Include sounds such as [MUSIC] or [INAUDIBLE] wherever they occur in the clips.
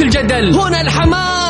الجدل. هنا الحماس.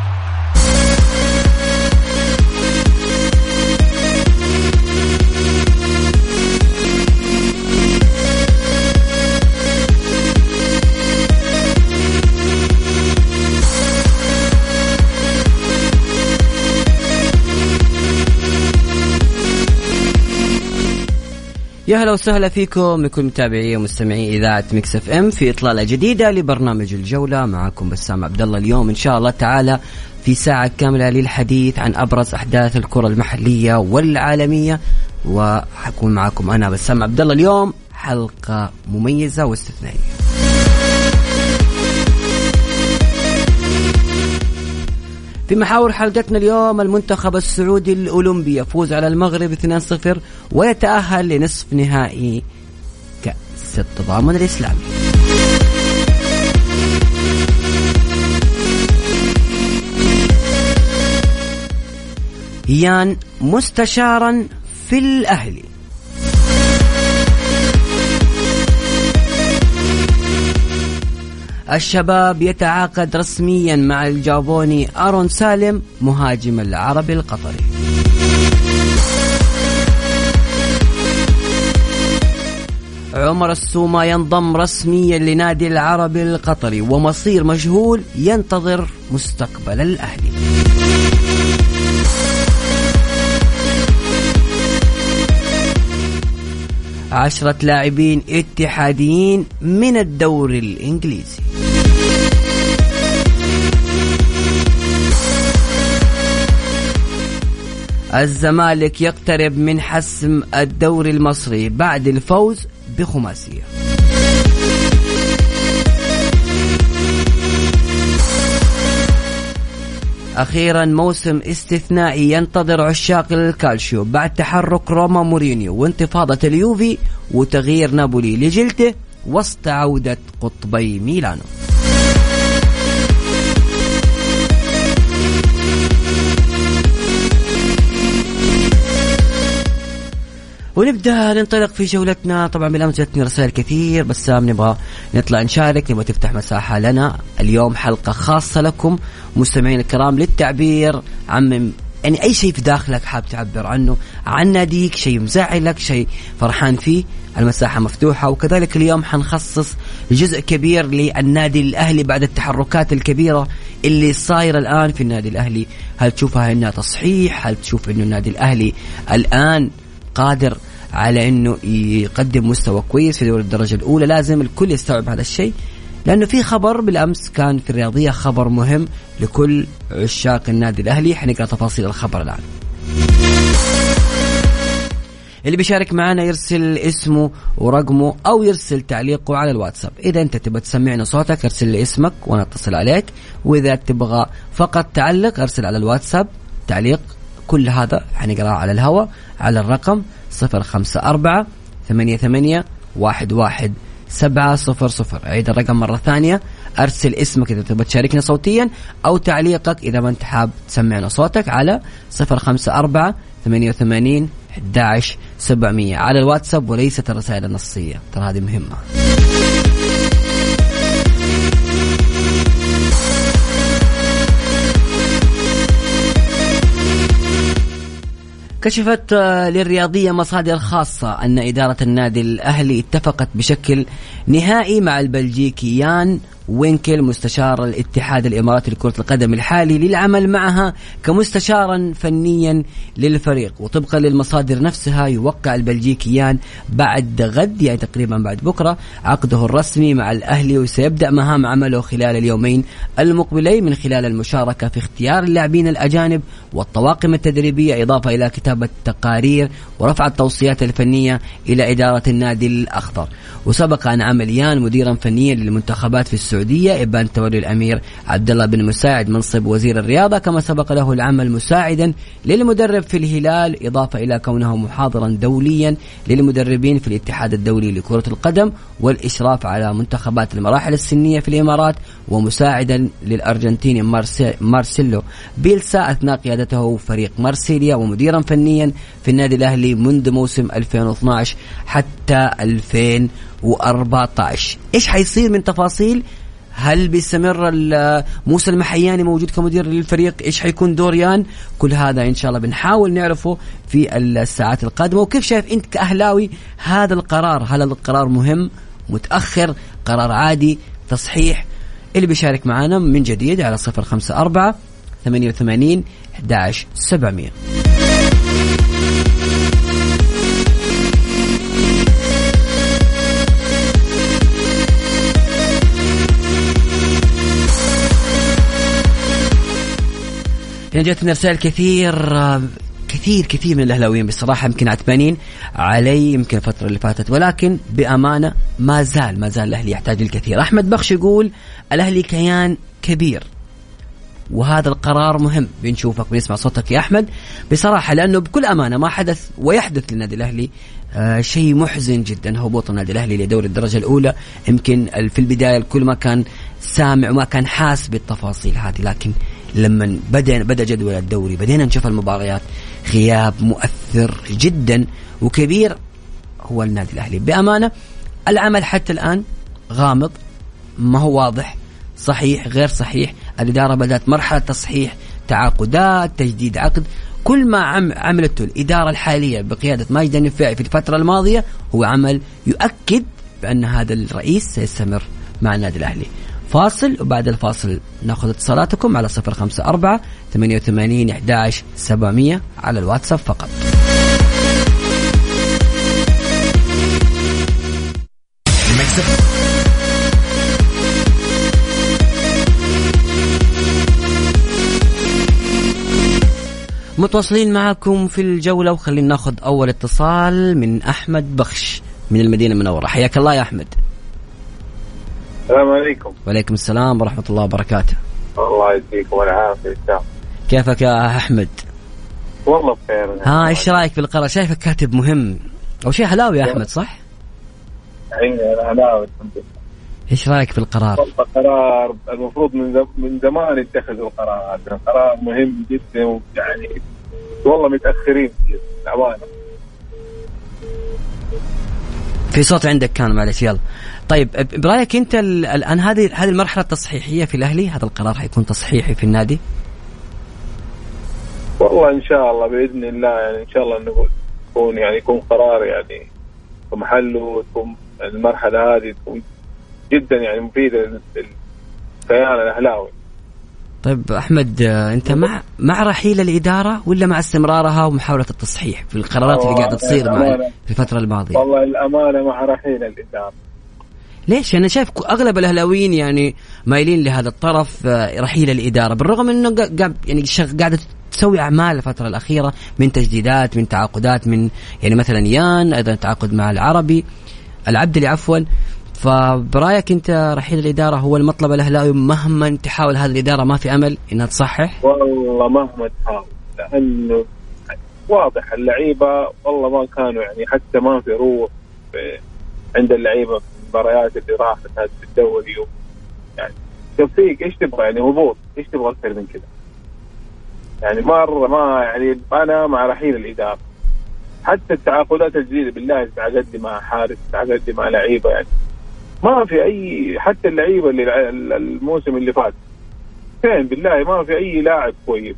يا هلا وسهلا فيكم لكل متابعي ومستمعي إذاعة Mix FM في إطلالة جديدة لبرنامج الجولة. معكم بسام عبد الله اليوم إن شاء الله تعالى في ساعة كاملة للحديث عن أبرز أحداث الكرة المحلية والعالمية. وحكون معكم أنا بسام عبد الله اليوم حلقة مميزة واستثنائية. في محاور حلقتنا اليوم المنتخب السعودي الأولمبي يفوز على المغرب 2-0 ويتأهل لنصف نهائي كأس التضامن الإسلامي. يان مستشارا في الأهلي. الشباب يتعاقد رسميا مع الجابوني أرون سالم مهاجم العربي القطري. عمر السومة ينضم رسميا لنادي العربي القطري ومصير مجهول ينتظر مستقبل الأهلي. عشرة لاعبين اتحاديين من الدوري الإنجليزي. الزمالك يقترب من حسم الدوري المصري بعد الفوز بخماسية. أخيرا موسم استثنائي ينتظر عشاق الكالشيو بعد تحرك روما مورينيو وانتفاضة اليوفي وتغيير نابولي لجلته وسط عودة قطبي ميلانو. ونبدأ ننطلق في جولتنا. طبعا بالأمس جتني رسائل كثير بس نبغى نطلع نشارك نبغى تفتح مساحة لنا. اليوم حلقة خاصة لكم مستمعين الكرام للتعبير عن يعني أي شيء في داخلك حاب تعبر عنه عن ناديك شيء مزعلك شيء فرحان فيه المساحة مفتوحة. وكذلك اليوم حنخصص جزء كبير للنادي الأهلي بعد التحركات الكبيرة اللي صايرة الآن في النادي الأهلي. هل تشوفها إنها تصحيح؟ هل تشوف إنه النادي الأهلي الآن قادر على إنه يقدم مستوى كويس في دوري الدرجة الأولى. لازم الكل يستوعب هذا الشيء لأنه في خبر بالأمس كان في الرياضية خبر مهم لكل عشاق النادي الأهلي. حنقرأ تفاصيل الخبر الآن. اللي بيشارك معنا يرسل اسمه ورقمه أو يرسل تعليقه على الواتساب. إذا أنت تبغى تسمعنا صوتك أرسل لي اسمك وأنا أتصل عليك. وإذا تبغى فقط تعلق أرسل على الواتساب تعليق كل هذا حنقراه على الهواء على الرقم 054 88 11 سبعة صفر صفر. عيد الرقم مرة ثانية. أرسل اسمك إذا تبغى تشاركنا صوتيا أو تعليقك إذا ما أنت حاب تسمعنا صوتك على صفر خمسة أربعة ثمانية وثمانين 11 700 على الواتساب وليست الرسائل النصية. ترى هذه مهمة. كشفت للرياضية مصادر خاصة أن إدارة النادي الأهلي اتفقت بشكل نهائي مع البلجيكي يان وينكل مستشار الاتحاد الإماراتي لكرة القدم الحالي للعمل معها كمستشارا فنيا للفريق. وطبقا للمصادر نفسها يوقع البلجيكيان بعد غد يعني تقريبا بعد بكرة عقده الرسمي مع الأهلي وسيبدأ مهام عمله خلال اليومين المقبلين من خلال المشاركة في اختيار اللاعبين الأجانب والطواقم التدريبية إضافة إلى كتابة تقارير ورفع التوصيات الفنية إلى إدارة النادي الأخضر. وسبق أن عمل يان مديرا فنيا للمنتخبات في السعودية. ابان تولي الأمير عبد الله بن مساعد منصب وزير الرياضة كما سبق له العمل مساعدا للمدرب في الهلال إضافة إلى كونه محاضرا دوليا للمدربين في الاتحاد الدولي لكرة القدم والإشراف على منتخبات المراحل السنية في الإمارات ومساعدا للارجنتيني مارسيلو بيلسا أثناء قيادته فريق مارسيليا ومديرا فنيا في النادي الأهلي منذ موسم 2012 حتى 2014 إيش حيصير من تفاصيل؟ هل بيستمر موسى المحياني موجود كمدير للفريق؟ إيش حيكون دوريان؟ كل هذا إن شاء الله بنحاول نعرفه في الساعات القادمة. وكيف شايف أنت كأهلاوي هذا القرار؟ هل القرار مهم؟ متأخر؟ قرار عادي؟ تصحيح؟ اللي بيشارك معنا من جديد على 054 88 11700 يعني جاتنا رسائل كثير كثير كثير من الأهلاويين بصراحة يمكن عتبانين علي يمكن الفترة اللي فاتت ولكن بأمانة ما زال ما زال الأهلي يحتاج الكثير. أحمد بخش يقول الأهلي كيان كبير وهذا القرار مهم. بنشوفك بنسمع صوتك يا أحمد. بصراحة لأنه بكل أمانة ما حدث ويحدث للنادي الأهلي آه شيء محزن جدا. هبوط النادي الأهلي لدوري الدرجة الأولى. يمكن في البداية الكل ما كان سامع وما كان حاس بالتفاصيل هذه لكن لما بدا بدأ جدول الدوري بدينا نشوف المباريات. غياب مؤثر جدا وكبير هو النادي الأهلي. بأمانة العمل حتى الآن غامض ما هو واضح. صحيح غير صحيح الإدارة بدأت مرحلة تصحيح تعاقدات تجديد عقد. كل ما عم عملته الإدارة الحالية بقيادة ماجد النفاعي في الفترة الماضية هو عمل يؤكد بأن هذا الرئيس سيستمر مع النادي الأهلي. فاصل وبعد الفاصل ناخذ اتصالاتكم على صفر خمسة أربعة ثمانية وثمانين أحداش سبعمية على الواتساب فقط. متواصلين معكم في الجولة وخلينا ناخذ أول اتصال من أحمد بخش من المدينة المنورة. حياك الله يا أحمد. السلام عليكم. وعليكم السلام ورحمة الله وبركاته. الله يديكم العافية. كيفك يا أحمد؟ والله بخير. ها إيش رأيك في القرار؟ شايفك كاتب مهم. أو شيء هلاوي يا أحمد صح؟ اي أنا هلاوي الحمد لله. إيش رأيك في القرار؟ والله قرار المفروض من من زمان يتخذوا القرار. هذا قرار مهم جدا ويعني والله متأخرين للامانه في صوت عندك كان معلش يلا طيب برأيك أنت الان هذه هذه المرحلة التصحيحية في الأهلي هذا القرار حيكون تصحيحي في النادي؟ والله إن شاء الله بإذن الله يعني إن شاء الله إنه يكون يعني يكون قرار يعني في محله وتكون المرحلة هذه تكون جدا يعني مفيدة للكيان الأهلاوي. طيب أحمد أنت مع مع رحيل الإدارة ولا مع استمرارها ومحاولة التصحيح في القرارات اللي قاعدة تصير مع في الفترة الماضية؟ والله الأمانة مع رحيل الإدارة. ليش؟ أنا شايف أغلب الأهلاويين يعني مايلين لهذا الطرف رحيل الإدارة بالرغم إنه قاعد يعني قاعدة تسوي أعمال الفترة الأخيرة من تجديدات من تعاقدات من يعني مثلا يان أيضا تعاقد مع العربي العبدلي عفوا فبرايك انت رحيل الإدارة هو المطلب الاهلاوي مهما تحاول هذه الإدارة ما في أمل إنها تصحح؟ والله مهما تحاول لأنه واضح اللعيبة والله ما كانوا يعني حتى ما في روح عند اللعيبة في المباريات اللي راحت هذه الدوري يعني توفيق إيش تبغى يعني هبوط إيش تبغى أكثر من كذا؟ يعني مرة ما يعني أنا مع رحيل الإدارة حتى التعاقدات الجديدة بالله تعاقدت مع حارس تعاقدت مع لعيبة يعني ما في أي حتى اللعيبة اللي الموسم اللي فات. فين؟ بالله ما في أي لاعب كويس.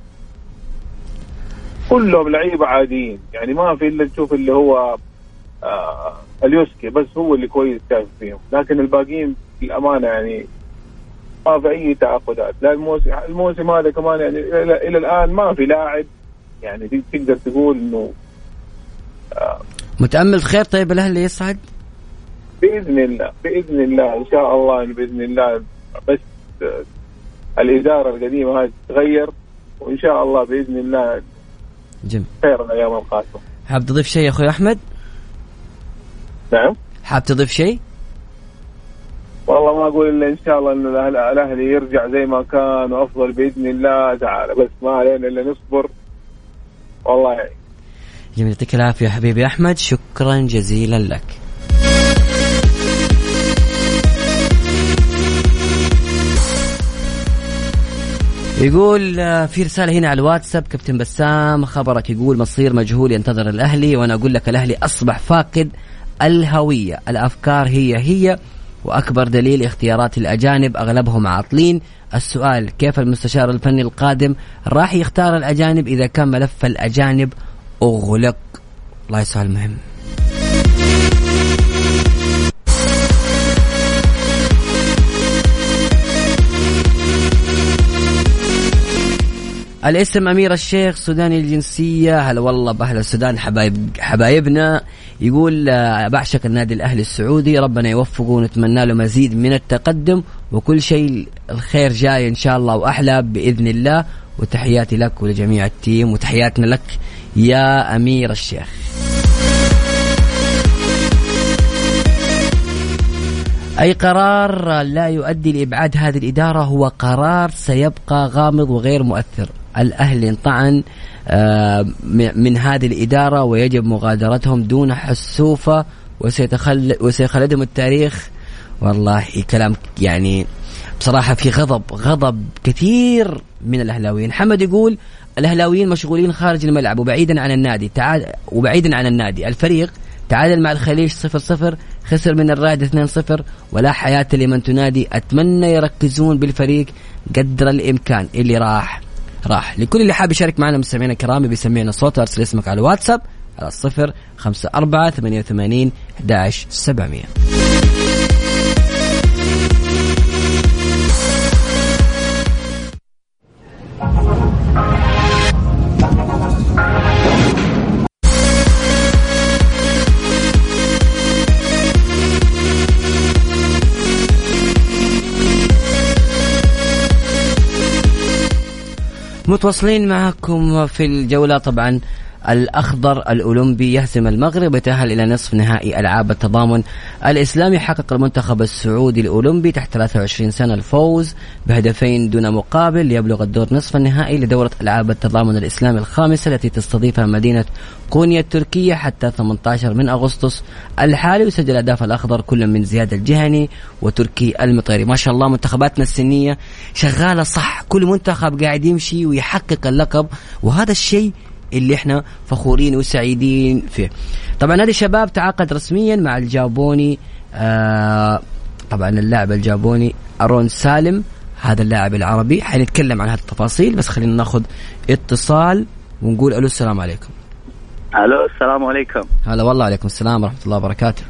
كلهم لعيبة عاديين. يعني ما في إلا تشوف اللي هو آه أليوسكي بس هو اللي كويس شايف فيهم. لكن الباقيين للأمانة يعني ما في أي تعاقدات. لا الموسم الموسم هذا كمان يعني إلى, الآن ما في لاعب يعني تقدر تقول إنه متأمل خير طيب الأهلي يصعد؟ بإذن الله بإذن الله إن شاء الله بإذن الله بس الإدارة القديمة هذه تتغير وإن شاء الله بإذن الله جميل خير الأيام القادمه حاب تضيف شيء يا أخوي أحمد؟ نعم حاب تضيف شيء؟ والله ما أقول إلا إن شاء الله انه الأهلي يرجع زي ما كان وأفضل بإذن الله تعالى بس ما علينا إلا نصبر والله يعني. جميل يعطيك العافية حبيبي أحمد شكرا جزيلا لك يقول آه، في رسالة هنا على الواتساب كابتن بسام خبرك يقول مصير مجهول ينتظر الأهلي وأنا أقول لك الأهلي أصبح فاقد الهوية. الأفكار هي هي وأكبر دليل اختيارات الأجانب أغلبهم عاطلين. السؤال كيف المستشار الفني القادم راح يختار الأجانب إذا كان ملف الأجانب أغلق؟ الله سؤال مهم. الاسم أمير الشيخ سوداني الجنسية. هلا والله بأهل السودان حبايب حبايبنا. يقول آه، بعشق النادي الأهلي السعودي. ربنا يوفقه ونتمنى له مزيد من التقدم. وكل شيء الخير جاي إن شاء الله وأحلى بإذن الله. وتحياتي لك ولجميع التيم. وتحياتنا لك يا أمير الشيخ. أي قرار لا يؤدي لإبعاد هذه الإدارة هو قرار سيبقى غامض وغير مؤثر. الأهلي انطعن آه، من هذه الإدارة ويجب مغادرتهم دون حسوفة وسيتخل وسيخلدهم التاريخ. والله كلام يعني بصراحة في غضب غضب كثير من الأهلاويين. حمد يقول الأهلاويين مشغولين خارج الملعب وبعيدا عن النادي. تعال وبعيدا عن النادي. الفريق تعادل مع الخليج 0 0 خسر من الرائد 2 0 ولا حياة لمن تنادي. أتمنى يركزون بالفريق قدر الإمكان. اللي راح راح. لكل اللي حاب يشارك معنا مستمعينا الكرام بيسمينا صوت أرسل اسمك على الواتساب على الصفر خمسة أربعة ثمانية وثمانين أحد سبعمية. متواصلين معكم في الجولة طبعا. الأخضر الأولمبي يهزم المغرب ويتأهل إلى نصف نهائي ألعاب التضامن الإسلامي حقق المنتخب السعودي الأولمبي تحت 23 سنة الفوز بهدفين دون مقابل ليبلغ الدور نصف النهائي لدورة ألعاب التضامن الإسلامي الخامسة التي تستضيفها مدينة كونيا التركية حتى 18 من أغسطس الحالي وسجل أهداف الأخضر كل من زياد الجهني وتركي المطيري. ما شاء الله منتخباتنا السنية شغالة صح. كل منتخب قاعد يمشي ويحقق اللقب وهذا الشيء اللي إحنا فخورين وسعيدين فيه. طبعا نادي الشباب تعاقد رسميا مع الجابوني آه طبعا اللاعب الجابوني أرون سالم هذا اللاعب العربي. حنتكلم عن هذه التفاصيل بس خلينا ناخذ اتصال ونقول ألو السلام عليكم. ألو السلام عليكم. هلا والله عليكم السلام ورحمة الله وبركاته.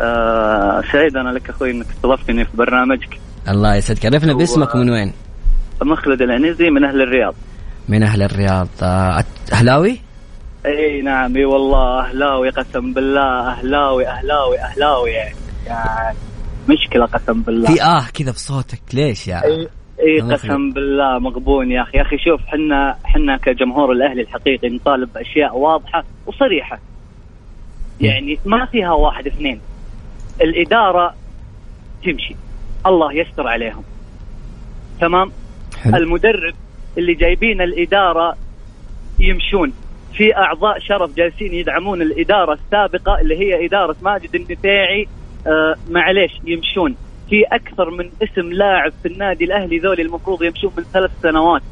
آه سعيد أنا لك أخوي إنك استضفتني في برنامجك. الله يسعدك. عرفنا باسمك ومن وين؟ مخلد العنزي من أهل الرياض. من أهل الرياض. آه، أهلاوي؟ إي نعم. إي والله أهلاوي قسم بالله. أهلاوي أهلاوي أهلاوي. يعني, يعني مشكلة قسم بالله. في آه كذا بصوتك. ليش يا إي إي قسم بالله. مغبون يا أخي. يا أخي شوف حنا حنا كجمهور الأهلي الحقيقي نطالب بأشياء واضحة وصريحة. يعني ما فيها واحد اثنين. الإدارة تمشي. الله يستر عليهم. تمام؟ حلو. المدرب اللي جايبين الإدارة يمشون. في أعضاء شرف جالسين يدعمون الإدارة السابقة اللي هي إدارة ماجد النفيعي. آه معليش يمشون. في أكثر من اسم لاعب في النادي الأهلي ذولي المفروض يمشون من ثلاث سنوات.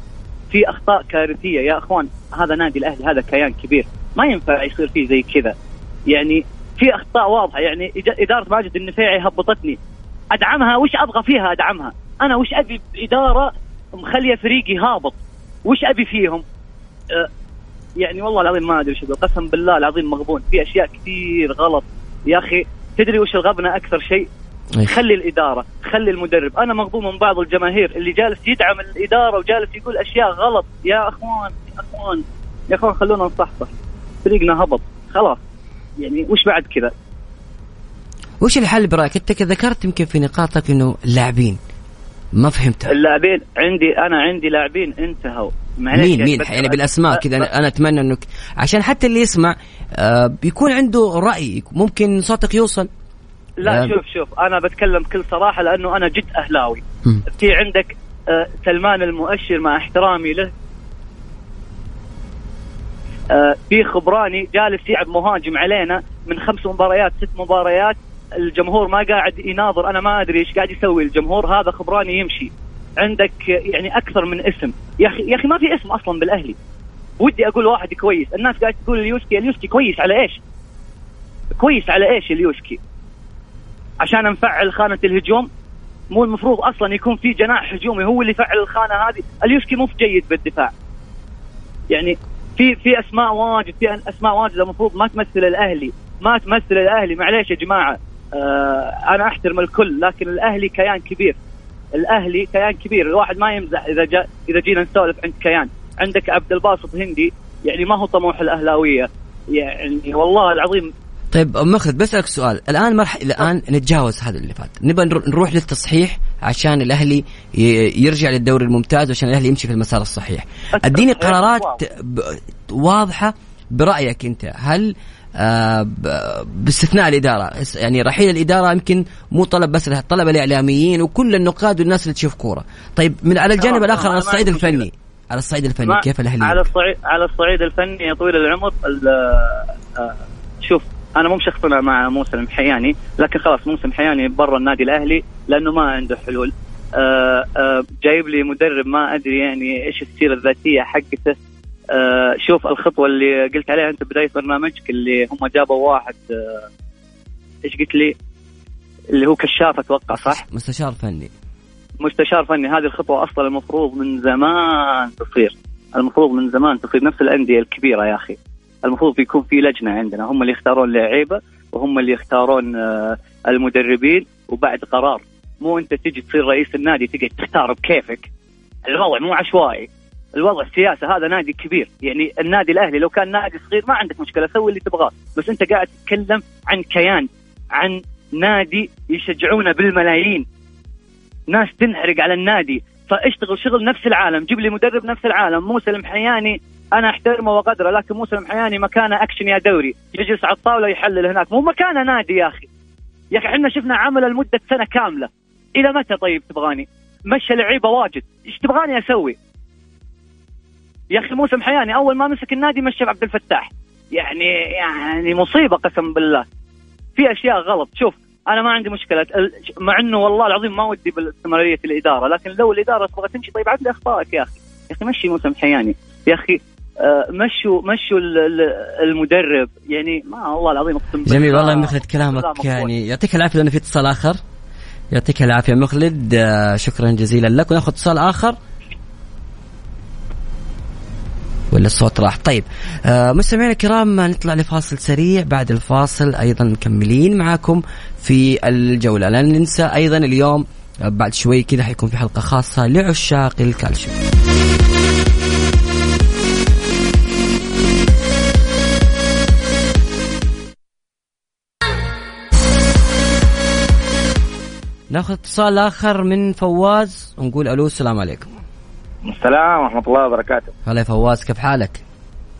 في أخطاء كارثية. يا أخوان هذا نادي الأهلي هذا كيان كبير. ما ينفع يصير فيه زي كذا. يعني في أخطاء واضحة. يعني إدارة ماجد النفيعي هبطتني. أدعمها؟ وش أبغى فيها أدعمها؟ أنا وش أبي؟ إدارة مخليه فريقي هابط. وش أبي فيهم؟ أه يعني والله العظيم ما أدري إيش قسم بالله العظيم مغبون. في أشياء كثير غلط. يا أخي تدري وش الغبنة أكثر شيء؟ خلي الإدارة تخلي المدرب. أنا مغضوب من بعض الجماهير. اللي جالس يدعم الإدارة وجالس يقول أشياء غلط. يا أخوان يا أخوان. يا أخوان خلونا نصحصح. فريقنا هبط. خلاص. يعني وش بعد كذا؟ وش الحل برايك أنت ذكرت يمكن في نقاطك إنه اللاعبين ما فهمتها اللاعبين عندي أنا عندي لاعبين انتهوا. مين مين؟ يعني بالأسماء كذا أنا, أنا أتمنى انك عشان حتى اللي يسمع آه بيكون عنده رأي. ممكن صوتك يوصل. لا آه شوف شوف. أنا بتكلم بكل صراحة لأنه أنا جد أهلاوي. في عندك آه سلمان المؤشر مع احترامي له. آه في خبراني جالس يلعب مهاجم علينا من خمس مباريات ست مباريات. الجمهور ما قاعد يناظر أنا ما أدري إيش قاعد يسوي الجمهور هذا خبراني يمشي. عندك يعني أكثر من اسم. يا أخي يا أخي ما في اسم أصلا بالأهلي. ودي أقول واحد كويس. الناس قاعد تقول اليوسكي اليوسكي كويس على إيش؟ كويس على إيش اليوسكي عشان نفعل خانة الهجوم؟ مو المفروض أصلا يكون في جناح هجومي هو اللي يفعل الخانة هذه. اليوسكي مو جيد بالدفاع. يعني في في أسماء واجد في أسماء واجد المفروض ما تمثل الأهلي. ما تمثل الأهلي. معليش يا جماعة. أنا أحترم الكل لكن الأهلي كيان كبير. الأهلي كيان كبير الواحد ما يمزح إذا جاء إذا جينا نسولف عند كيان. عندك عبد الباسط هندي يعني ما هو طموح الأهلاوية. يعني والله العظيم. طيب مخلد بسألك سؤال. الآن مرح... الآن نتجاوز هذا اللي فات. نبغى نروح للتصحيح عشان الأهلي يرجع للدوري الممتاز وعشان الأهلي يمشي في المسار الصحيح. أديني قرارات واضحة برأيك أنت. هل آه باستثناء الإدارة. يعني رحيل الإدارة يمكن مو طلب بس طلب الإعلاميين وكل النقاد والناس اللي تشوف كورة. طيب من على الجانب الآخر على الصعيد الفني. على الصعيد الفني كيف الاهلي على الصعيد على الصعيد الفني يا طويل العمر آه شوف أنا مو مشخصنا مع موسى المحياني لكن خلاص موسى المحياني برا النادي الأهلي لأنه ما عنده حلول. آه آه جايب لي مدرب ما أدري يعني إيش السيرة الذاتية حقته. آه شوف الخطوة اللي قلت عليها أنت بداية برنامجك اللي هم جابوا واحد آه إيش قلت لي؟ اللي هو كشاف أتوقع صح؟ مستشار فني. مستشار فني. هذه الخطوة أصلا المفروض من زمان تصير. المفروض من زمان تصير. نفس الأندية الكبيرة يا أخي. المفروض بيكون في لجنة عندنا. هم اللي يختارون اللعيبه وهم اللي يختارون آه المدربين وبعد قرار. مو أنت تجي تصير رئيس النادي تقعد تختار بكيفك. الوضع مو عشوائي. الوضع سياسه هذا نادي كبير. يعني النادي الأهلي لو كان نادي صغير ما عندك مشكلة سوي اللي تبغاه. بس أنت قاعد تتكلم عن كيان عن نادي يشجعونه بالملايين. ناس تنحرق على النادي. فاشتغل شغل نفس العالم جيب لي مدرب نفس العالم. موسى المحياني أنا أحترمه وقدره لكن موسى المحياني مكانه أكشن يا دوري. يجلس على الطاولة يحلل هناك. مو مكانه نادي يا أخي. يا أخي إحنا شفنا عمل لمدة سنة كاملة. إلى متى طيب تبغاني؟ مشى لعيبة واجد. إيش تبغاني أسوي؟ يا أخي موسم حياني أول ما مسك النادي مشى عبد الفتاح. يعني يعني مصيبة قسم بالله. في أشياء غلط. شوف أنا ما عندي مشكلة. مع إنه والله العظيم ما ودي باستمرارية الإدارة لكن لو الإدارة تبغى تمشي طيب عدل اخطائك يا أخي. يا أخي مشي موسم حياني. يا أخي آه مشوا مشوا المدرب. يعني ما والله العظيم أقسم بالله. جميل والله مخلد كلامك يعني. يعطيك العافية لأنه في اتصال آخر. يعطيك العافية مخلد. آه شكرا جزيلا لك. وناخذ اتصال آخر. ولا الصوت راح. طيب آه مستمعينا الكرام نطلع لفاصل سريع. بعد الفاصل أيضا مكملين معاكم في الجولة. لا ننسى أيضا اليوم بعد شوي كذا حيكون في حلقة خاصة لعشاق الكالسيوم ناخذ اتصال آخر من فواز ونقول ألو السلام عليكم. السلام ورحمة الله وبركاته هلا يا فواز كيف حالك؟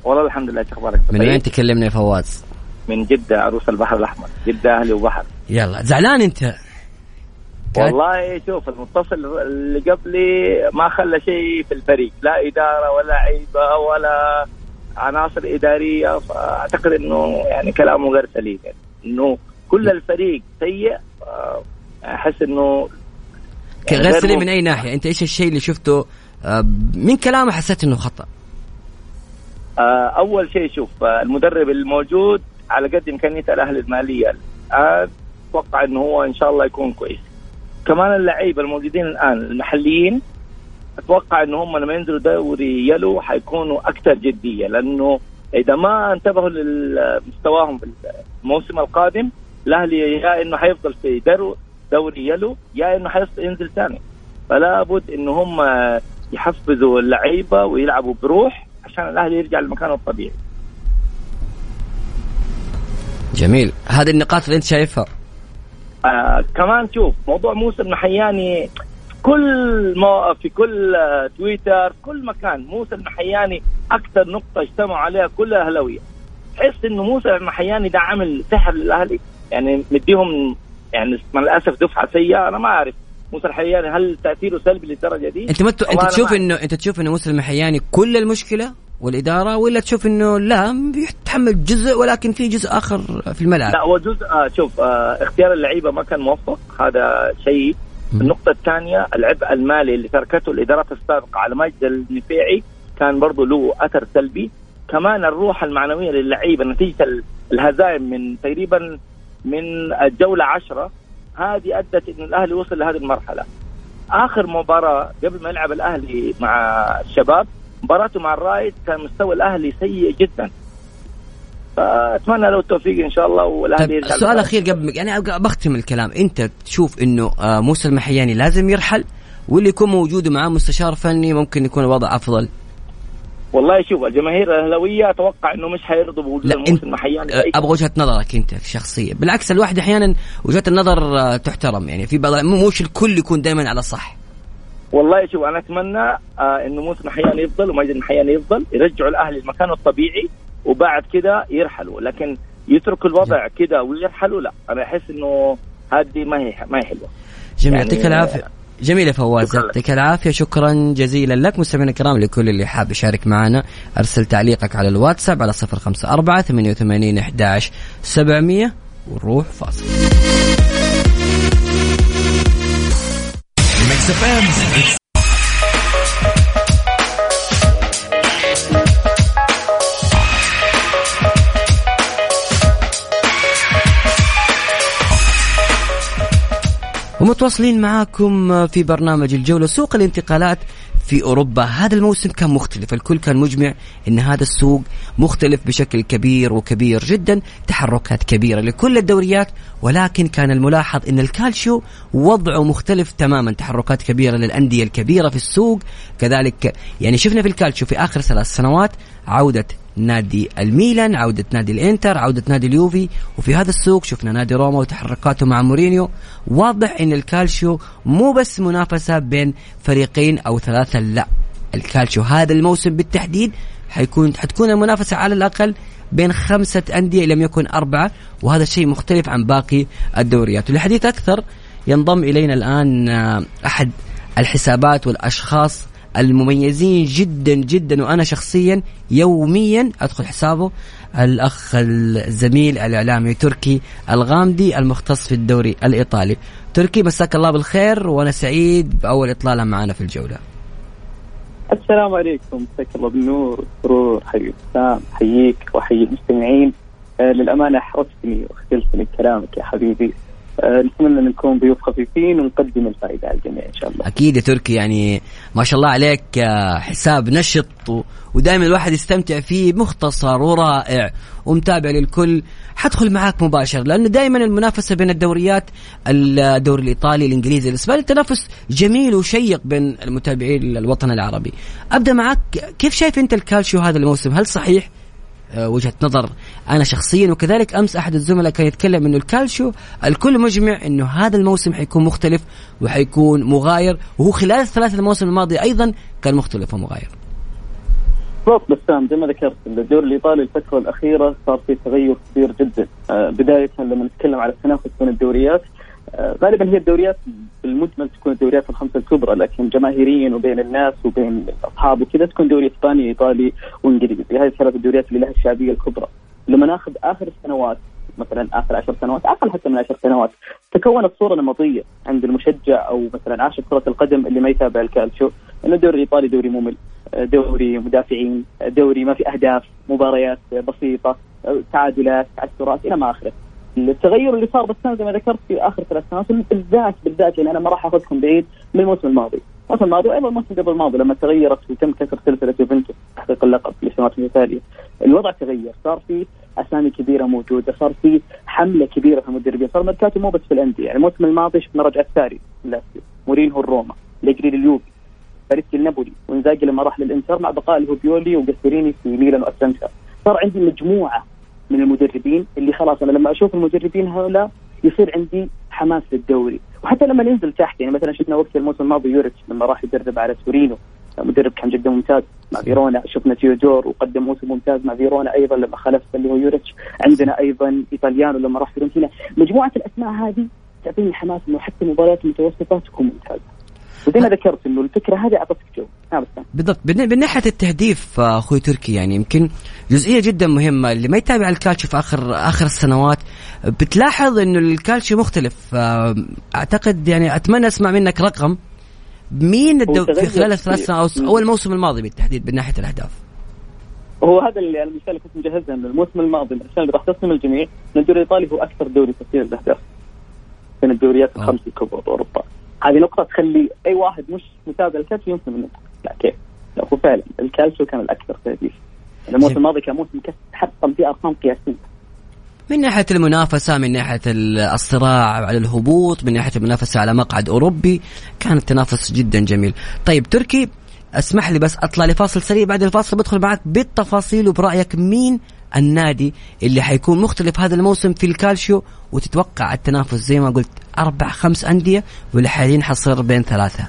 والله الحمد لله أخبارك؟ من وين تكلمنا يا فواز؟ من جدة عروس البحر الأحمر، جدة أهلي وبحر يلا زعلان أنت؟ والله شوف المتصل اللي قبلي ما خلى شيء في الفريق، لا إدارة ولا عيبة ولا عناصر إدارية فأعتقد إنه يعني كلامه غير سليم يعني إنه كل الفريق سيء أحس إنه يعني غير سليم من أي ناحية؟ أنت إيش الشيء اللي شفته من كلامه حسيت إنه خطأ. آه، أول شيء شوف آه، المدرب الموجود على قد إمكانية الاهلي المالية. الان أتوقع إنه هو إن شاء الله يكون كويس. كمان اللعيبة الموجودين الآن المحليين أتوقع إنه هم لما ينزلوا دوري يلو حيكونوا أكثر جدية. لأنه إذا ما انتبهوا لمستواهم في الموسم القادم الأهلي يا إنه حيفضل في دوري يلو يا إنه حينزل ثاني. فلا بد إنه هم يحفزوا اللعيبة ويلعبوا بروح عشان الأهلي يرجع لمكانه الطبيعي. جميل. هذه النقاط اللي أنت شايفها؟ آه كمان شوف موضوع موسى المحياني كل مو في كل آه، تويتر في كل مكان موسى المحياني أكثر نقطة اجتمعوا عليها كل أهلاوية. تحس إنه موسى المحياني ده عامل سحر للأهلي. يعني مديهم يعني مع الأسف دفعة سيئة أنا ما أعرف. موسى الحياني هل تأثيره سلبي للدرجة دي؟ أنت مت... أنت تشوف انه أنت تشوف إنه موسى المحياني كل المشكلة والإدارة ولا تشوف إنه لا بيتحمل جزء ولكن في جزء آخر في الملعب؟ لا هو جزء آه شوف آه اختيار اللعيبة ما كان موفق. هذا شيء. النقطة الثانية العبء المالي اللي تركته الإدارات السابقة على ماجد النفيعي كان برضه له أثر سلبي. كمان الروح المعنوية للعيبة نتيجة الهزائم من تقريبا من الجولة عشرة هذه أدت أن الأهلي وصل لهذه المرحلة. آخر مباراة قبل ما يلعب الأهلي مع الشباب مباراته مع الرايد كان مستوى الأهلي سيء جدا. فأتمنى له التوفيق إن شاء الله والأهلي يرجع سؤال أخير قبل يعني بختم الكلام. أنت تشوف إنه آه، موسى المحياني لازم يرحل واللي يكون موجود معاه مستشار فني ممكن يكون الوضع أفضل؟ والله شوف الجماهير الأهلاوية أتوقع إنه مش حيرضوا بوجود موسى المحياني أبغى وجهة نظرك أنت الشخصيه بالعكس الواحد أحيانا وجهة النظر آه، تحترم يعني. في بعض مش الكل يكون دائما على صح. والله شوف أنا أتمنى آه إنه موسى محياني يفضل وماجد المحياني يفضل. يرجعوا الأهلي لمكانه الطبيعي وبعد كده يرحلوا. لكن يتركوا الوضع كده ويرحلوا لا. أنا أحس إنه هذه ما هي ما هي حلوة. جميل يعني يعطيك يعني العافية. جميل يا فواز يعطيك العافية شكرا جزيلا لك. مستمعينا الكرام لكل اللي حاب يشارك معنا أرسل تعليقك على الواتساب على 054 88 11 700 ونروح فاصل. ومتواصلين معاكم في برنامج الجولة سوق الانتقالات في أوروبا. هذا الموسم كان مختلف الكل كان مجمع أن هذا السوق مختلف بشكل كبير وكبير جدا تحركات كبيرة لكل الدوريات ولكن كان الملاحظ أن الكالشيو وضعه مختلف تماما تحركات كبيرة للأندية الكبيرة في السوق. كذلك يعني شفنا في الكالشيو في آخر ثلاث سنوات عودة نادي الميلان عودة نادي الإنتر عودة نادي اليوفي. وفي هذا السوق شفنا نادي روما وتحركاته مع مورينيو. واضح إن الكالشيو مو بس منافسة بين فريقين أو ثلاثة لا. الكالشيو هذا الموسم بالتحديد حيكون حتكون المنافسة على الأقل بين خمسة أندية لم يكن أربعة. وهذا الشيء مختلف عن باقي الدوريات. ولحديث أكثر ينضم إلينا الآن آه، أحد الحسابات والأشخاص المميزين جدا جدا وأنا شخصيا يوميا أدخل حسابه الأخ الزميل الإعلامي تركي الغامدي المختص في الدوري الإيطالي. تركي مساك الله بالخير وأنا سعيد بأول إطلالة معنا في الجولة. السلام عليكم. مساك الله بالنور والسرور حي سام حييك وحيي المستمعين. آه للأمانة احرجتني واختلتني بكلامك يا حبيبي. نتمنى أن نكون ضيوف خفيفين ونقدم الفائدة على الجميع إن شاء الله. أكيد يا تركي يعني ما شاء الله عليك آه، حساب نشط ودائما الواحد يستمتع فيه مختصر ورائع ومتابع للكل. حدخل معاك مباشر لأنه دائما المنافسة بين الدوريات الدوري الإيطالي الإنجليزي الإسباني تنافس جميل وشيق بين المتابعين الوطن العربي. أبدأ معك كيف شايف أنت الكالشيو هذا الموسم؟ هل صحيح؟ آه، وجهة نظر أنا شخصيا وكذلك أمس أحد الزملاء كان يتكلم إنه الكالشيو الكل مجمع إنه هذا الموسم حيكون مختلف وحيكون مغاير وهو خلال الثلاث المواسم الماضية أيضا كان مختلف ومغاير. بالضبط بسام زي ما ذكرت الدوري الإيطالي الفترة الأخيرة صار في تغير كبير جدا آه، بداية لما نتكلم على التنافس بين الدوريات آه، غالبا هي الدوريات بالمجمل تكون الدوريات الخمسه الكبرى لكن جماهيريا وبين الناس وبين الأصحاب وكذا تكون دوري إسباني إيطالي وإنجليزي. هذه الثلاث الدوريات اللي لها الشعبية الكبرى. لما ناخذ آخر السنوات مثلا آخر عشر سنوات أقل حتى من عشر سنوات تكونت صورة نمطية عند المشجع أو مثلا عاشق كرة القدم اللي ما يتابع الكالتشو إنه الدوري الإيطالي دوري ممل دوري مدافعين دوري ما في أهداف مباريات بسيطة تعادلات تعثرات إلى ما آخره. التغير اللي صار بالسنة زي ما ذكرت في آخر ثلاث سنوات بالذات بالذات يعني أنا ما راح آخذكم بعيد من الموسم الماضي، الموسم الماضي وأيضا الموسم قبل الماضي لما تغيرت وتم كسر سلسلة يوفنتوس تحقيق اللقب في السنوات المتتاليه، الوضع تغير، صار في أسامي كبيرة موجودة، صار في حملة كبيرة في المدربين صار ميركاتو مو بس في الأندية. يعني الموسم الماضي شفنا رجعة ساري مورينهو لروما أليجري لليوفي سباليتي لنابولي وإنزاجي لما راح للإنتر مع بقاء اللي هو بيولي وجاسبريني في ميلان وأتلانتا. صار عندي مجموعة من المدربين اللي خلاص أنا لما أشوف المدربين هؤلاء يصير عندي حماس للدوري. وحتى لما ننزل تحت يعني مثلا شفنا وقت الموسم الماضي يوريتش لما راح يدرب على تورينو مدرب كان جدا ممتاز. مع فيرونا شفنا تيودور وقدم موسم ممتاز مع فيرونا أيضا لما خلف اللي هو يوريتش. عندنا أيضا إيطاليانو لما راح فيورنتينا مجموعة الأسماء هذه تعطيني حماس إنه حتى المباريات المتوسطه تكون ممتازة. وزي ما ذكرت إنه الفكرة هذه أعطتك جو. بالضبط. من ناحية التهديف أخوي تركي يعني يمكن جزئية جدا مهمة. اللي ما يتابع الكالتشو في اخر آخر السنوات بتلاحظ إنه الكالتشو مختلف. أعتقد يعني أتمنى أسمع منك رقم. مين الدو... في خلال الثلاث سنوات أو الموسم الماضي بالتحديد من ناحية الأهداف؟ هو هذا اللي أنا بالفعل كنت مجهزها انه الموسم الماضي عشان اللي راح تصدم الجميع ان الدوري الإيطالي هو أكثر دوري تسجيل الأهداف. من الدوريات الخمس الكبرى باوروبا هذه نقطة تخلي أي واحد مش متابع الكالتشو ينسى منه. لا كيف؟ لا هو فعلا الكالتشو كان الأكثر تهديف الموسم الماضي كان موسم حطم فيه أرقام قياسية. من ناحية المنافسة من ناحية الصراع على الهبوط من ناحية المنافسة على مقعد أوروبي كان التنافس جدا جميل. طيب تركي اسمح لي بس أطلع لفاصل سريع. بعد الفاصل بدخل معك بالتفاصيل وبرأيك مين النادي اللي حيكون مختلف هذا الموسم في الكالشيو وتتوقع التنافس زي ما قلت أربع خمس أندية واللي حاليا حصير بين ثلاثة.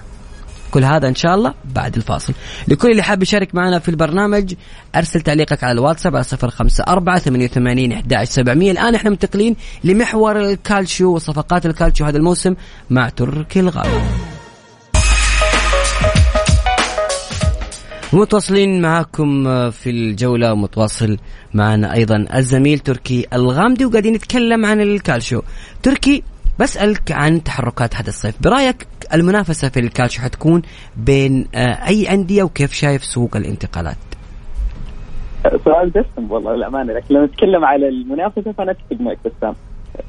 كل هذا إن شاء الله بعد الفاصل. لكل اللي حاب يشارك معنا في البرنامج أرسل تعليقك على الواتساب على صفر خمسة أربعة ثمانية وثمانين أحد سبعمية. الآن إحنا منتقلين لمحور الكالشيو وصفقات الكالشيو هذا الموسم مع تركي الغالي متواصلين معكم في الجولة ومتواصل معنا أيضا الزميل تركي الغامدي وقاعدين نتكلم عن الكالشيو تركي بسألك عن تحركات هذا الصيف. برأيك المنافسة في الكالشيو حتكون بين أي أندية وكيف شايف سوق الانتقالات؟ سؤال دسم والله للأمانة لكن لو نتكلم على المنافسة فأنا أتفق معك بسام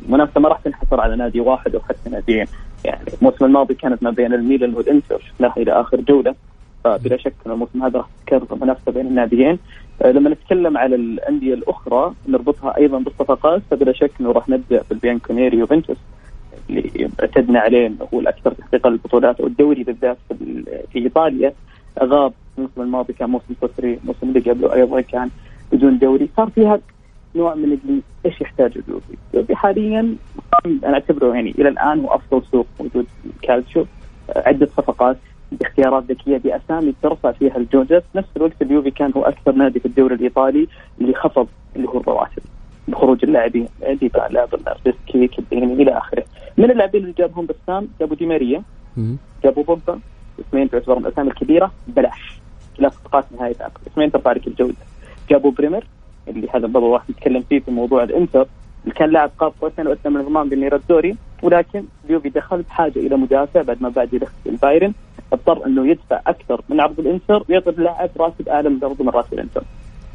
المنافسة ما راح تنحصر على نادي واحد أو حتى ناديين. يعني الموسم الماضي كانت ما بين الميلان والإنتر شفناها إلى آخر جولة. فبلا شك أن الموسم هذا راح تكرر منافسة بين الناديين. آه، لما نتكلم على الأندية الأخرى نربطها أيضا بالصفقات فبلا شك أنه راح نبدأ بالبيانكونيري يوفنتوس اللي اعتدنا عليه أنه هو الأكثر تحقيقا للبطولات والدوري بالذات في إيطاليا. غاب الموسم الماضي كان موسم صفري الموسم اللي قبله أيضا كان بدون دوري. صار فيها نوع من اللي إيش يحتاج اليوفي؟ اليوفي حاليا أنا أعتبره يعني إلى الآن هو أفضل سوق موجود في الكالتشو آه، عدة صفقات. باختيارات ذكية بأسامي ترفع فيها الجوده في نفس الوقت اليوفي كان هو أكثر نادي في الدوري الإيطالي اللي خفض اللي هو الرواتب بخروج اللاعبين. ديبالا برناردسكي كيليني إلى آخره. من اللاعبين اللي جابهم بسام جابوا دي ماريا جابوا بوغبا اسمين تعتبر من الأسامي الكبيرة ببلاش. لا صفقات نهايه عقد اسمين ترفع لك الجودة. جابوا بريمر اللي هذا برضه راح نتكلم فيه في موضوع الإنتر. اللي كان لاعب قاب قوسين وادنى من الضمان بالنيراتزوري ولكن اليوفي دخل بحاجة إلى مدافع بعد ما باع دي ليخت البايرن. اضطر انه يدفع أكثر من عرض الانتر ويعطي اللاعب راتب اعلى من برضه من راتب الانتر.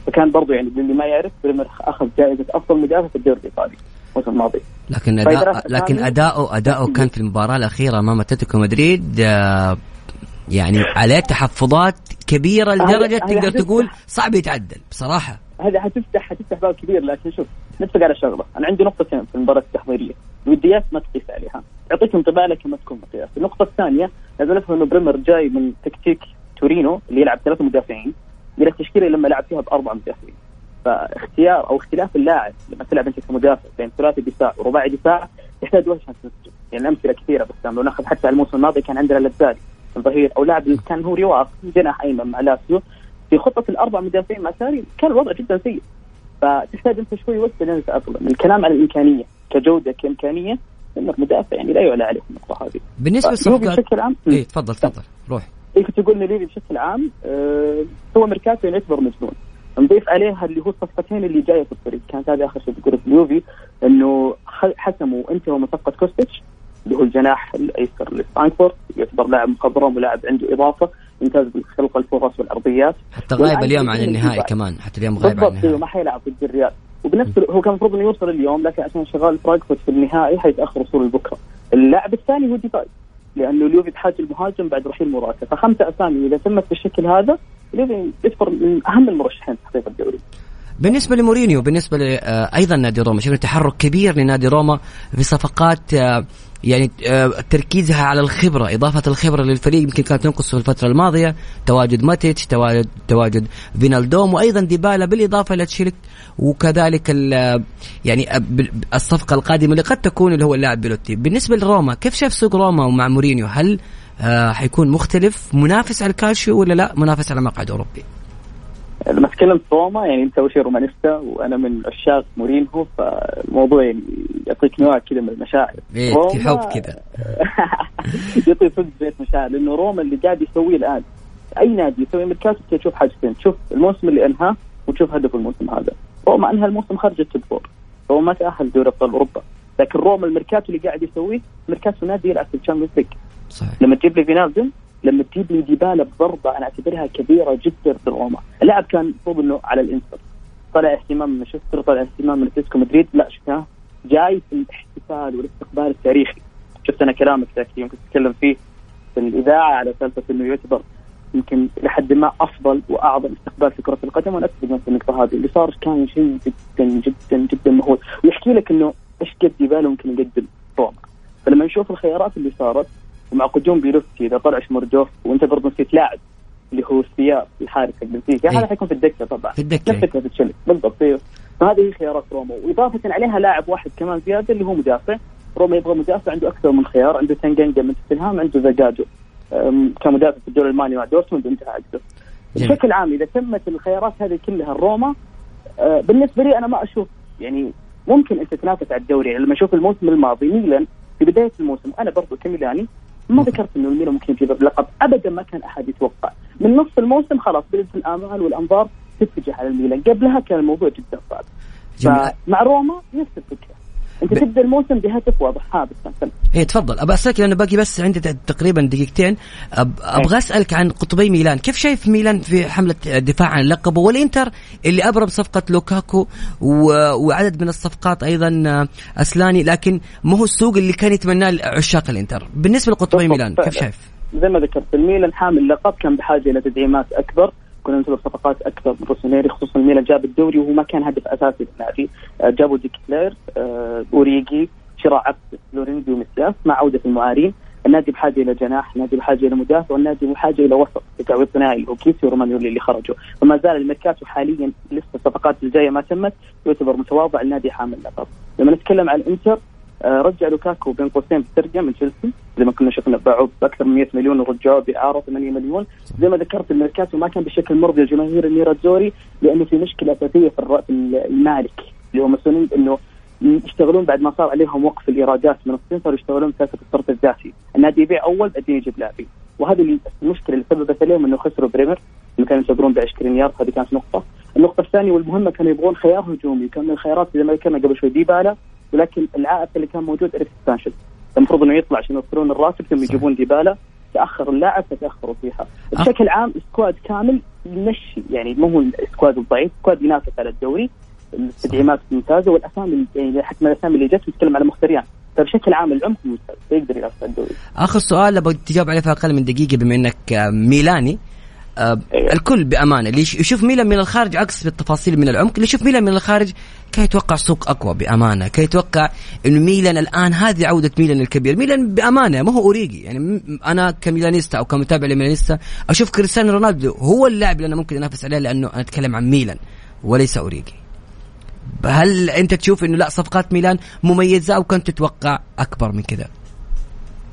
فكان برضه يعني اللي ما يعرف بريمر أخذ جائزة أفضل مدافع في الدوري الإيطالي الموسم الماضي. لكن أداء لكن اداؤه أداؤه كان في المباراة الأخيرة أمام أتلتيكو مدريد آه، يعني عليه تحفظات كبيرة لدرجة تقدر تقول صعب يتعدل بصراحة. هذا حتفتح حتفتح باب كبير لكن شوف نتفق على شغلة. أنا عندي نقطتين في المباراة التحضيرية. الوديات ما تقيس عليها. يعطيك انطباع لكن ما تكون مقياس. النقطة الثانية لازم نفهم إنه بريمر جاي من تكتيك تورينو اللي يلعب ثلاثة مدافعين. إلى التشكيلة لما لعب فيها باربع مدافعين. فاختيار أو اختلاف اللاعب لما تلعب أنت كمدافع بين ثلاثي دفاع ورباعي دفاع يحتاج وقت عشان تنسجم يعني الامثله كثيرة بس لو نأخذ حتى الموسم الماضي كان عندنا لزالي الظهير أو لاعب كان هو رواق جناح أيمن مع لاسيو. في خطة الأربع مدافعين مع ساري كان الوضع جدا سيء. فتحتاج أنت شوي وقت لين تتاقلم الكلام على الإمكانية. كجودة كإمكانية إنك مدافع يعني لا يعلى عليه النقطه هذه بالنسبة للصفقات بشكل عام اي تفضل تفضل. روح. إيه كنت تقول اليوفي بشكل عام آه هو ميركاتو يعتبر مجنون نضيف عليها اللي هو الصفقتين اللي جاية في الطريق كانت هذه آخر شيء تقول في اليوفي إنه حسموا انتهوا من صفقه كوستيتش اللي هو الجناح الأيسر لفرانكفورت يعتبر لاعب مخضرم ولاعب عنده إضافة يمتاز بخلق الفرص والأرضيات. حتى غايب اليوم عن النهائي كمان حتى اليوم غايب عن النهائي. ما حيلعب ضد الريال وبنفس هو كان المفروض إنه يوصل اليوم لكن عشان شغال فرانكفورت في النهائي حيتأخر وصوله لبكرة. اللاعب الثاني هو ديباي لأنه اليوفي بحاجه المهاجم بعد رحيل مراتا فخمسة أسامي إذا تمت بالشكل هذا اليوفي يعتبر من أهم المرشحين تحقيق الدوري. بالنسبة لمورينيو بالنسبة ل- آه، أيضا نادي روما شفنا تحرك كبير لنادي روما في صفقات آه، يعني آه، تركيزها على الخبرة إضافة الخبرة للفريق يمكن كانت تنقص في الفترة الماضية تواجد ماتيتش تواجد تواجد فينالدوم وأيضا ديبالا بالإضافة لتشيليك وكذلك ال- يعني الصفقة القادمة اللي قد تكون اللي هو اللاعب بيلوتي. بالنسبة لروما كيف شاف سوق روما ومع مورينيو؟ هل حيكون مختلف منافس على الكالشيو ولا لا؟ منافس على مقعد أوروبي. لما اتكلم في روما يعني أنت أول شيء رومانيستا وأنا من عشاق مورينهو فالموضوع يعني يعطيك نوع كذا من المشاعر. إيه، روما- في حب كذا. [LAUGHS] يعطي صدق بيت مشاعر لأنه روما اللي قاعد يسويه الآن أي نادي يسوي ميركاتو تشوف حاجتين تشوف الموسم اللي أنهاه وتشوف هدف الموسم هذا. روما أنهى الموسم خارج ال top four. روما ما تأهل دوري أبطال أوروبا. لكن روما الميركاتو اللي قاعد يسويه ميركاتو نادي يلعب في ال Champions League. صحيح. لما تجيب لي فينالدوم لما تجيب لي ديبالا بضربة أنا أعتبرها كبيرة جدا في روما، اللاعب كان المفروض إنه على الإنتر. طلع اهتمام من مانشستر طلع اهتمام من اتلتيكو مدريد. لا شفناه جاي في الاحتفال والاستقبال التاريخي. شفت أنا كلامك ذاك يوم كنت تتكلم فيه في الإذاعة على سالفة إنه يعتبر يمكن لحد ما أفضل وأعظم استقبال في كرة القدم. وأنا اكتب نفس النقطة هذه اللي صار كان شيء جدا جدا جدا مهول. ويحكي لك إنه إيش قد ديبالا ممكن يقدم روما فلما نشوف الخيارات اللي صارت ومع قدوم بيلوتي إذا طلع شمردوف وأنت برضه نسيت لاعب اللي هو سيار الحارس حق بنفيكا إيه. هذا حيكون في الدكة طبعا. في الدكة، نفس إيه. فكره تشيلسي. بالضبط أيوه فهذه هي خيارات روما. وإضافة عليها لاعب واحد كمان زيادة اللي هو مدافع. روما يبغى مدافع عنده أكثر من خيار. عنده تنجنجا من توتنهام عنده زاجاجو أم، كمدافع في الدوري الألماني مع دورتموند وإنتهى عقده. بشكل عام إذا تمت الخيارات هذه كلها الروما آه، بالنسبة لي أنا ما أشوف يعني ممكن أنت تنافس على الدوري. يعني لما أشوف الموسم الماضي ميلان في بداية الموسم أنا برضو كميلاني ما ذكرت إنه الميلان ممكن يجيب اللقب ابدا ما كان أحد يتوقع. من نص الموسم خلاص بدات الآمال والأنظار تتجه على الميلان. قبلها كان الموضوع جدا صعب. فمع روما نفس الفكرة. انت ب- تبدأ الموسم بهدف واضح مثلا. إيه تفضل. ابى أسألك لأنه باقي بس عندي تقريبا دقيقتين. أب أبغى أسألك عن قطبي ميلان. كيف شايف ميلان في حملة الدفاع عن لقبه؟ والإنتر اللي أبرم صفقة لوكاكو و... وعدد من الصفقات أيضا آه، أسلاني لكن ما هو السوق اللي كان يتمناه عشاق الإنتر؟ بالنسبة لقطبي ميلان كيف. شايف؟ زي ما ذكرت الميلان حامل لقب كان بحاجة إلى تدعيمات أكبر. كنا ننتظر صفقات أكثر من روسونيري خصوصا الميلان جاب الدوري وهو ما كان هدف أساسي للنادي آه، جابوا دي كيتيلير آه، أوريجي شراء عقد فلورينزي وميسياس مع عودة المعارين. النادي بحاجة إلى جناح، النادي بحاجة إلى مدافع، والنادي بحاجة إلى وسط بتعويض ثنائي اللي هو كيسي ورومانيولي اللي خرجوا، فما زال الميركاتو حاليا لسه الصفقات الجاية ما تمت يعتبر متواضع النادي حامل لقب. لما نتكلم عن الانتر رجع لوكاكو بين قوسين بالترجمه من تشيلسي. زي ما كنا شفنا باعوه بأكثر من 100 مليون ورجعوه باعاره 8 مليون. زي ما ذكرت الميركاتو ما كان بشكل مرضي لجماهير النيراتزوري لأنه في مشكلة أساسية في الرأس المالك. اللي هو مسؤولين إنه يشتغلون بعد ما صار عليهم وقف الإيرادات من الصين صاروا يشتغلون سياسه الصرف الذاتي، النادي يبيع أول بعدين يجيب لاعبين، وهذه المشكلة اللي سببت عليهم إنه خسروا بريمر اللي كانوا يشتغلون ب 20 يارد هذه كانت نقطة، النقطة الثانية والمهمة كانوا يبغون خيار هجومي. وكان من الخيارات زي ما ذكرنا قبل شوي ديبالا. ولكن العائق اللي كان موجود اليكس سانشيز المفروض إنه يطلع عشان يوصلون الراتب ثم يجيبون ديبالا. تأخر اللاعب فتاخروا فيها. بشكل عام ال squad كامل يمشي يعني مو هو ال squad الضعيف squad ينافس على الدوري. التدعيمات ممتازة والأسامي يعني حتى الأسامي اللي جت نتكلم على مخيتاريان. فبشكل عام العمق ممتاز فيقدر ينافس على الدوري. آخر سؤال أبغى تجاوب عليه في أقل من دقيقة بما إنك آه، ميلاني. آه، أيوة. الكل بأمانة. اللي يش- يشوف ميلان من الخارج عكس بالتفاصيل من العمق. اللي يشوف ميلان من الخارج كان يتوقع سوق أقوى بأمانة. كان يتوقع إنه ميلان الآن هذه عودة ميلان الكبير. ميلان بأمانة ما هو أوريجي. يعني أنا كميلانيستا أو كمتابع لميلانيستا أشوف كريستيانو رونالدو هو اللاعب اللي أنا ممكن أنافس عليه لأنه أنا أتكلم عن ميلان وليس أوريجي. هل أنت تشوف إنه لا صفقات ميلان مميزة أو كنت تتوقع أكبر من كذا؟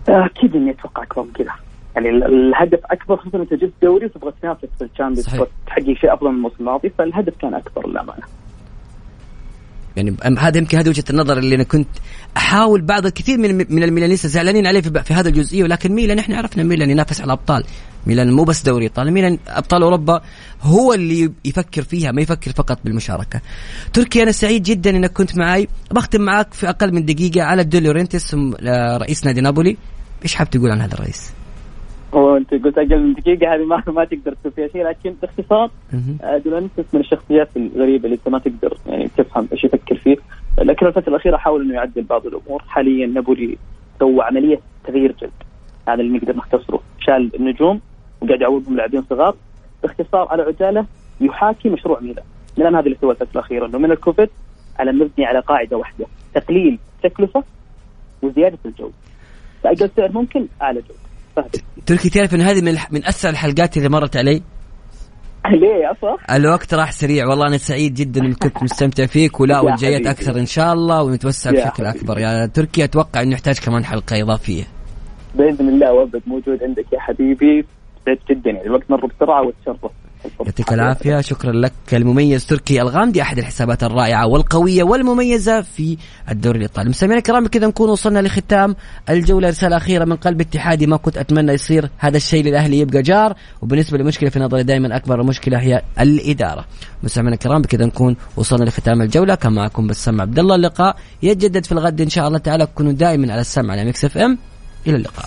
أكيد إني أتوقع أكبر من كذا. يعني ال- الهدف أكبر خصوصا انت جبت دوري وتبغى تنافس في ال Champions. تحقق شيء أفضل من الموسم الماضي فالهدف كان أكبر للأمانة. يعني هذا يمكن هذه وجهة النظر اللي أنا كنت أحاول بعض الكثير من من الميلانيستا زعلانين عليه في, في هذا الجزئية ولكن ميلان إحنا عرفنا ميلان ينافس على الابطال ميلان مو بس دوري ايطاليا ميلان أبطال أوروبا هو اللي يفكر فيها ما يفكر فقط بالمشاركة. تركي أنا سعيد جدا إنك كنت معي بختم معك في أقل من دقيقة على دي لورينتس م- آه، رئيس نادي نابولي. إيش حاب تقول عن هذا الرئيس؟ هو انت قلت أقل من دقيقة هذه ما ما تقدر تقول فيها شيء لكن باختصار. آه، دولانتس من الشخصيات الغريبة اللي أنت ما تقدر يعني تفهم إيش يفكر فيه. لكن الفترة الأخيرة حاول إنه يعدل بعض الأمور. حاليا نابولي سوى عملية تغيير جلد. هذا اللي نقدر نختصره. شال النجوم وقاعد يعوضهم لاعبين صغار. باختصار على عجالة يحاكي مشروع ميلان. ميلان هذا اللي سواه الفترة الأخيرة. إنه من الكوفيد على مبني على قاعدة واحدة. تقليل تكلفة وزيادة الجوده باقل سعر ممكن أعلى جودة. فهد تركي تعرف إن هذه من من أسرع الحلقات اللي مرت علي؟ ليه أفا؟ الوقت راح سريع. والله أنا سعيد جدا إن كنت مستمتع فيك. ولا يا والجايات. أكثر إن شاء الله ونتوسع يا بشكل. أكبر. يا تركي أتوقع إنه يحتاج كمان حلقة إضافية. بإذن الله وأبد موجود عندك يا حبيبي. سعيد جدا. يعني الوقت مر بسرعة وتشرف. يعطيك العافية. شكرا لك المميز تركي الغامدي أحد الحسابات الرائعة والقوية والمميزة في الدوري الإيطالي. مستمعينا الكرام كذا نكون وصلنا لختام الجولة. رسالة أخيرة من قلب اتحادي ما كنت أتمنى يصير هذا الشيء للأهلي يبقى جار. وبالنسبة للمشكلة في نظري دائما أكبر مشكلة هي الإدارة. مستمعينا الكرام بكذا نكون وصلنا لختام الجولة. كان معكم بسام عبد الله. اللقاء يتجدد في الغد إن شاء الله تعالى. كونوا دائما على السمع على Mix FM. إلى اللقاء.